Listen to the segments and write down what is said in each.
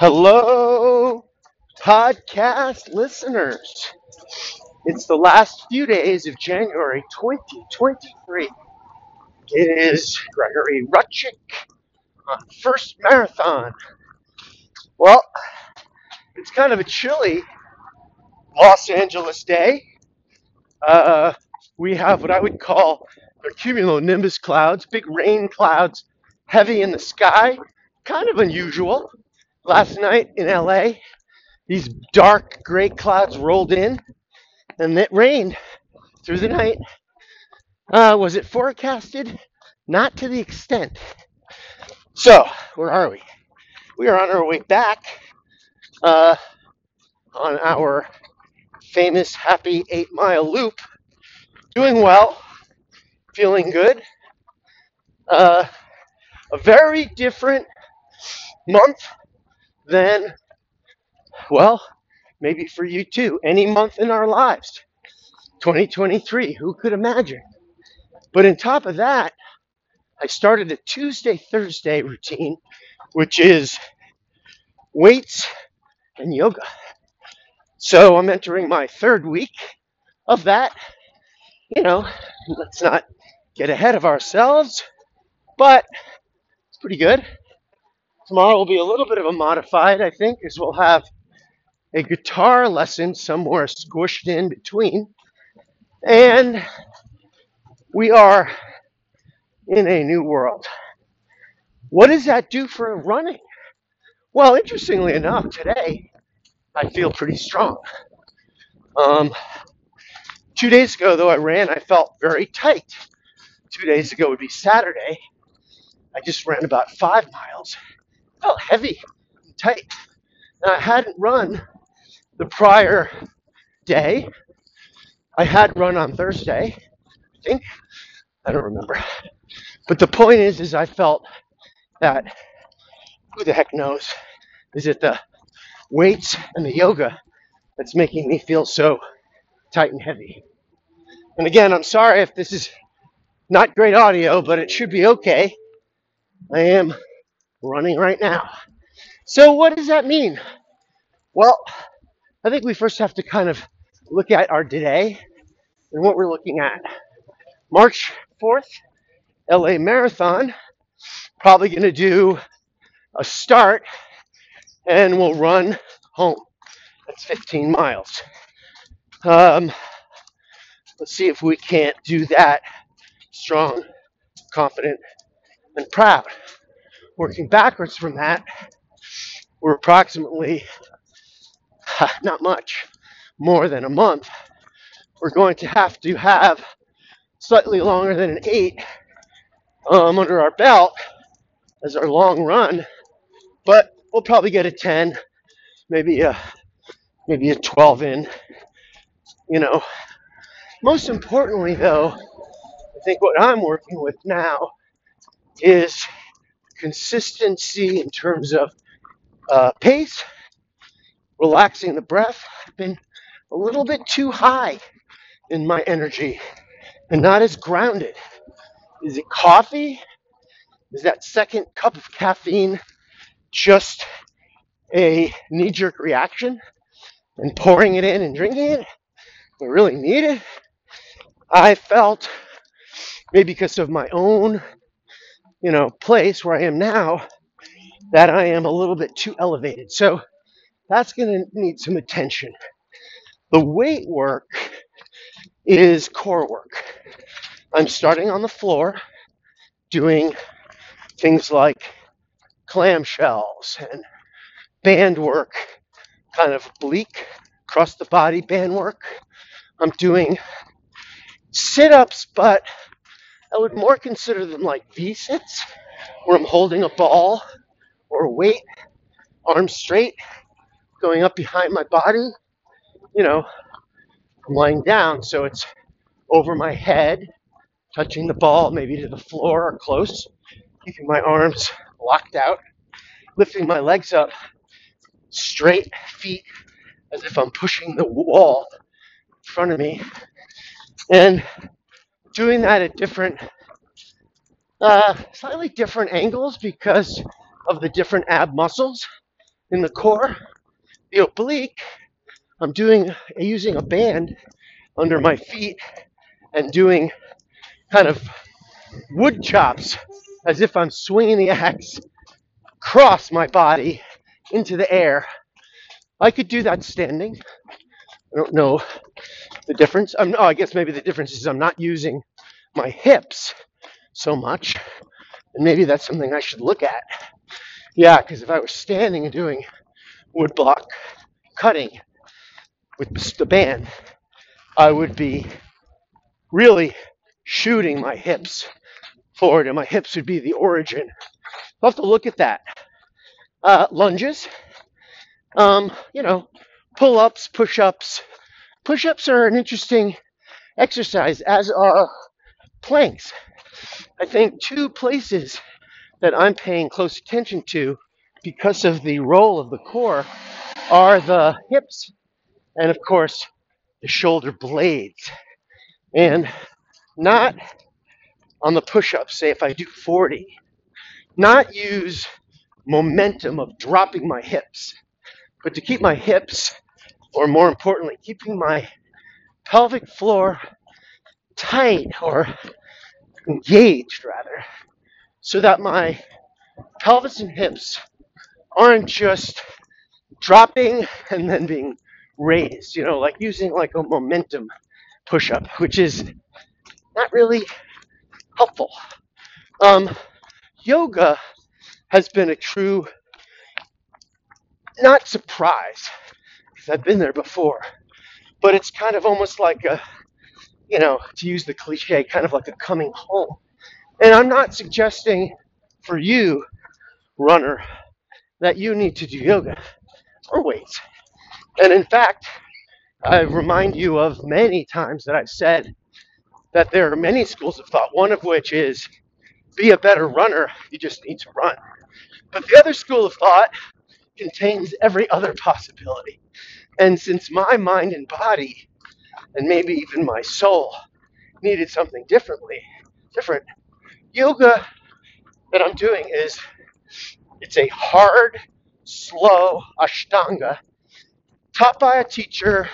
Hello, podcast listeners. It's the last few days of January 2023. It is Gregory Rutchick on First Marathon. Well, it's kind of a chilly Los Angeles day. Uh, we have what I would call cumulonimbus clouds, big rain clouds, heavy in the sky. Kind of unusual. Last night in LA, these dark gray clouds rolled in and it rained through the night. Uh, was it forecasted? Not to the extent. So, where are we? We are on our way back uh, on our famous happy eight mile loop. Doing well, feeling good. Uh, a very different month than, well, maybe for you too, any month in our lives. 2023, who could imagine? But on top of that, I started a Tuesday Thursday routine, which is weights and yoga. So I'm entering my third week of that. You know, let's not get ahead of ourselves, but it's pretty good. Tomorrow will be a little bit of a modified, I think, as we'll have a guitar lesson somewhere squished in between. And we are in a new world. What does that do for running? Well, interestingly enough, today I feel pretty strong. Um, two days ago, though, I ran, I felt very tight. Two days ago would be Saturday. I just ran about five miles. Felt heavy and tight. And I hadn't run the prior day. I had run on Thursday, I think. I don't remember. But the point is, is I felt that who the heck knows? Is it the weights and the yoga that's making me feel so tight and heavy? And again, I'm sorry if this is not great audio, but it should be okay. I am running right now. So, what does that mean? Well, I think we first have to kind of look at our today and what we're looking at. March 4th, LA Marathon. Probably going to do a start and we'll run home. That's 15 miles. Um, let's see if we can't do that strong, confident, and proud. Working backwards from that, we're approximately not much more than a month. We're going to have to have slightly longer than an eight um, under our belt as our long run, but we'll probably get a 10, maybe a maybe a 12 in. You know, most importantly though, I think what I'm working with now is consistency in terms of uh, pace, relaxing the breath. I've been a little bit too high in my energy and not as grounded. Is it coffee? Is that second cup of caffeine just a knee jerk reaction and pouring it in and drinking it? I really need it. I felt maybe because of my own, you know, place where I am now that I am a little bit too elevated. So that's going to need some attention. The weight work is core work. I'm starting on the floor doing things like clamshells and band work, kind of oblique, across the body band work. I'm doing sit ups, but I would more consider them like V sits, where I'm holding a ball or a weight, arms straight, going up behind my body. You know, I'm lying down, so it's over my head, touching the ball maybe to the floor or close, keeping my arms locked out, lifting my legs up straight, feet as if I'm pushing the wall in front of me, and doing that at different, uh, slightly different angles because of the different ab muscles. in the core, the oblique, I'm doing using a band under my feet and doing kind of wood chops as if I'm swinging the axe across my body into the air. I could do that standing. I don't know the difference. I'm, oh, I guess maybe the difference is I'm not using my hips so much, and maybe that's something I should look at. Yeah, because if I was standing and doing woodblock cutting with the band, I would be really shooting my hips forward, and my hips would be the origin. I'll have to look at that. Uh, lunges, um, you know, pull ups, push ups. Push ups are an interesting exercise, as are planks. I think two places that I'm paying close attention to because of the role of the core are the hips and, of course, the shoulder blades. And not on the push ups, say if I do 40, not use momentum of dropping my hips, but to keep my hips, or more importantly, keeping my pelvic floor tight or engaged rather, so that my pelvis and hips aren't just dropping and then being raised, you know, like using like a momentum push up, which is not really helpful. Um, yoga has been a true, not surprise, because I've been there before, but it's kind of almost like a, you know, to use the cliche, kind of like a coming home. And I'm not suggesting for you, runner, that you need to do yoga or weights. And in fact, I remind you of many times that I've said that there are many schools of thought, one of which is be a better runner, you just need to run. But the other school of thought contains every other possibility. And since my mind and body, and maybe even my soul, needed something differently, different, yoga that I'm doing is it's a hard, slow Ashtanga taught by a teacher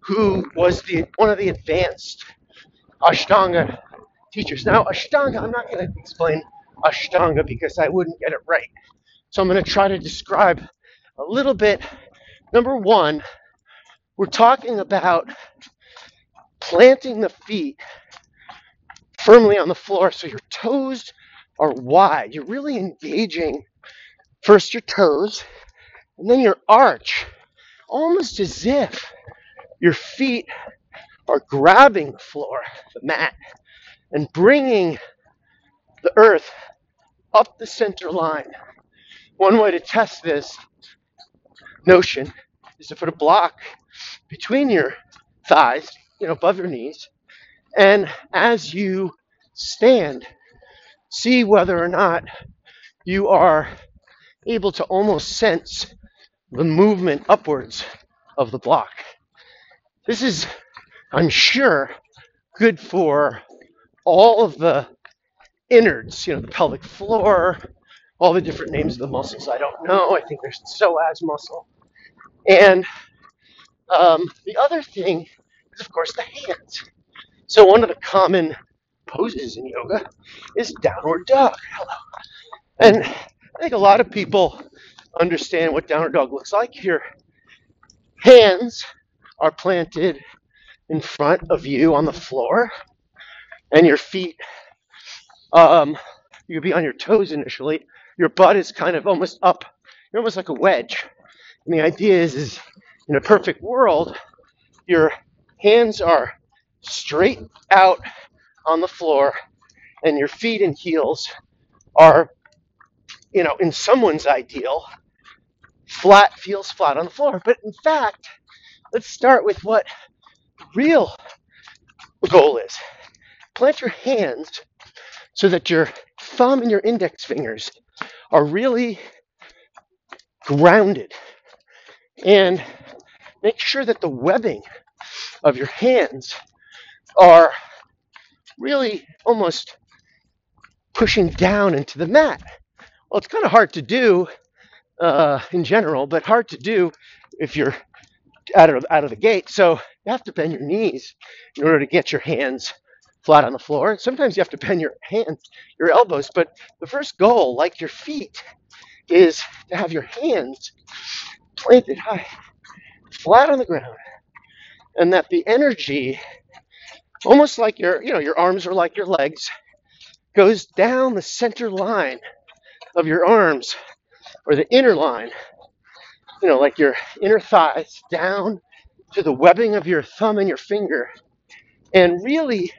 who was the one of the advanced Ashtanga teachers. Now, Ashtanga, I'm not going to explain Ashtanga because I wouldn't get it right. So I'm going to try to describe a little bit. Number one, we're talking about planting the feet firmly on the floor so your toes are wide. You're really engaging first your toes and then your arch, almost as if your feet are grabbing the floor, the mat, and bringing the earth up the center line. One way to test this notion is to put a block between your thighs, you know, above your knees, and as you stand, see whether or not you are able to almost sense the movement upwards of the block. This is, I'm sure, good for all of the innards, you know, the pelvic floor, all the different names of the muscles. I don't know. I think there's the psoas muscle. And um, the other thing is, of course, the hands. So one of the common poses in yoga is downward dog. Hello. And I think a lot of people understand what downward dog looks like. Your hands are planted in front of you on the floor, and your feet, um, you could be on your toes initially. Your butt is kind of almost up. You're almost like a wedge. And the idea is, is in a perfect world, your hands are straight out on the floor, and your feet and heels are, you know, in someone's ideal, flat, feels flat on the floor. But in fact, let's start with what the real goal is. Plant your hands so that your thumb and your index fingers are really grounded. And make sure that the webbing of your hands are really almost pushing down into the mat. Well, it's kind of hard to do uh, in general, but hard to do if you're out of out of the gate. So you have to bend your knees in order to get your hands flat on the floor. Sometimes you have to bend your hands, your elbows. But the first goal, like your feet, is to have your hands planted high, flat on the ground, and that the energy, almost like your you know your arms are like your legs, goes down the center line of your arms or the inner line, you know, like your inner thighs down to the webbing of your thumb and your finger, and really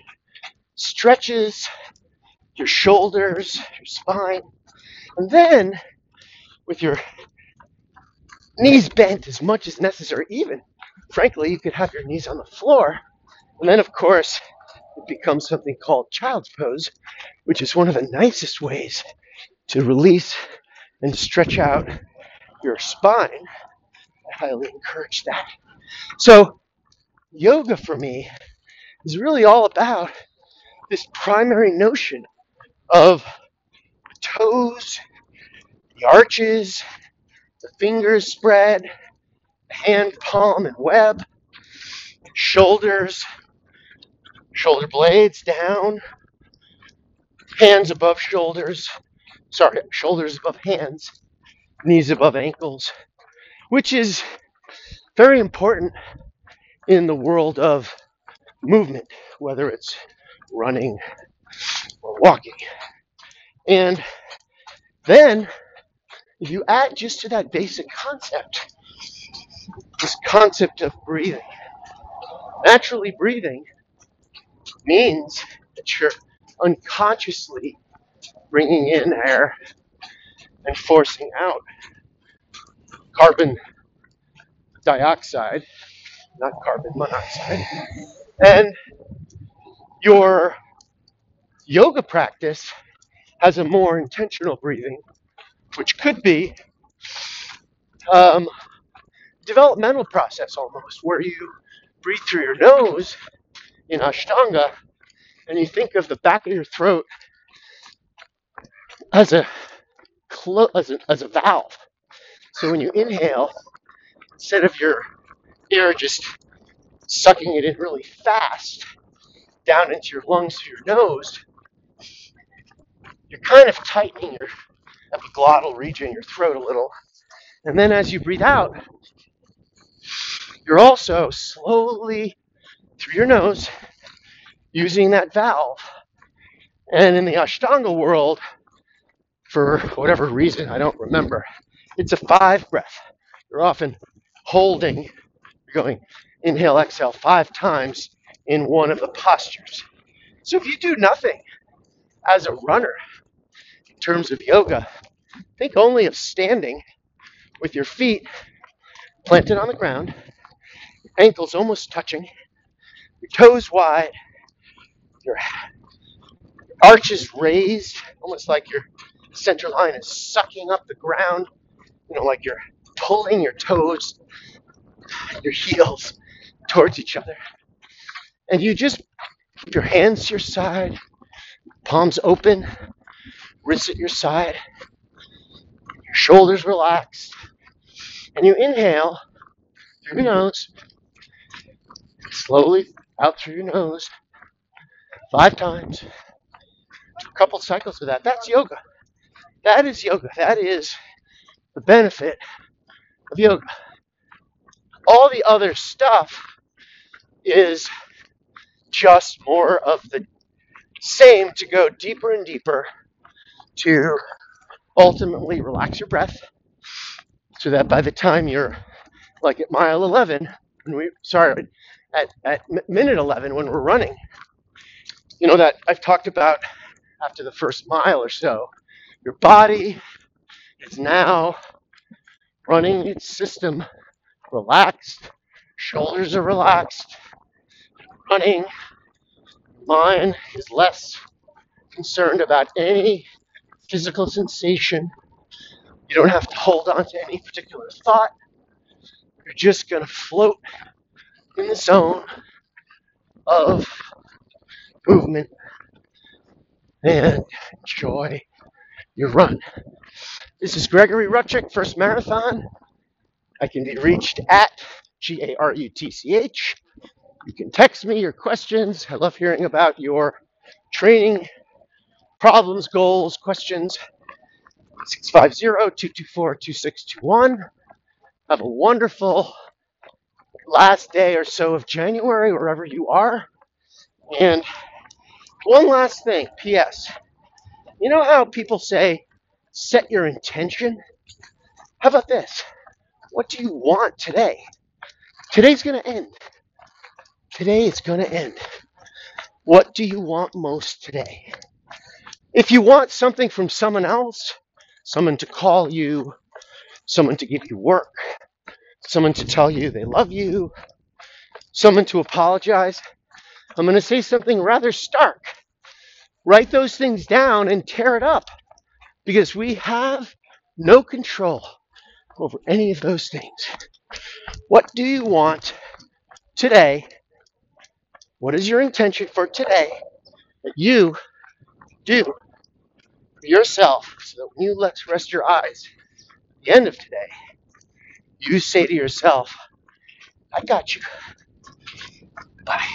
stretches your shoulders, your spine, and then with your knees bent as much as necessary, even frankly, you could have your knees on the floor, and then of course it becomes something called child's pose, which is one of the nicest ways to release and stretch out your spine. I highly encourage that. So, yoga for me is really all about this primary notion of the toes, the arches, the fingers spread, hand, palm, and web, shoulders, shoulder blades down, hands above shoulders, sorry, shoulders above hands, knees above ankles, which is very important in the world of movement, whether it's running or walking. And then, if you add just to that basic concept, this concept of breathing, naturally breathing means that you're unconsciously bringing in air and forcing out carbon dioxide, not carbon monoxide. And your yoga practice has a more intentional breathing, which could be um, developmental process almost, where you breathe through your nose in Ashtanga and you think of the back of your throat as a clo- as a, as a valve. So when you inhale, instead of your air just sucking it in really fast down into your lungs through your nose, you're kind of tightening your epiglottal region, your throat a little. And then as you breathe out, you're also slowly through your nose using that valve. And in the Ashtanga world, for whatever reason, I don't remember, it's a five breath. You're often holding, you're going inhale, exhale five times in one of the postures. So if you do nothing as a runner in terms of yoga, think only of standing with your feet planted on the ground, ankles almost touching, your toes wide, your arches raised, almost like your center line is sucking up the ground, you know, like you're pulling your toes, your heels towards each other. And you just keep your hands to your side, palms open, wrists at your side, your shoulders relaxed, and you inhale through your nose, slowly out through your nose, five times, a couple cycles of that. That's yoga. That is yoga. That is the benefit of yoga. All the other stuff is just more of the same to go deeper and deeper to ultimately relax your breath so that by the time you're like at mile 11 when we sorry at, at minute 11 when we're running you know that i've talked about after the first mile or so your body is now running its system relaxed shoulders are relaxed running mind is less concerned about any physical sensation you don't have to hold on to any particular thought you're just going to float in the zone of movement and joy your run. This is Gregory Rutchick, First Marathon. I can be reached at G A R U T C H. You can text me your questions. I love hearing about your training problems, goals, questions. 650 224 2621. Have a wonderful last day or so of January, wherever you are. And one last thing P.S. You know how people say, set your intention? How about this? What do you want today? Today's going to end. Today is going to end. What do you want most today? If you want something from someone else, someone to call you, someone to give you work, someone to tell you they love you, someone to apologize, I'm going to say something rather stark. Write those things down and tear it up because we have no control over any of those things. What do you want today? What is your intention for today that you do for yourself so that when you let rest your eyes at the end of today, you say to yourself, I got you. Bye.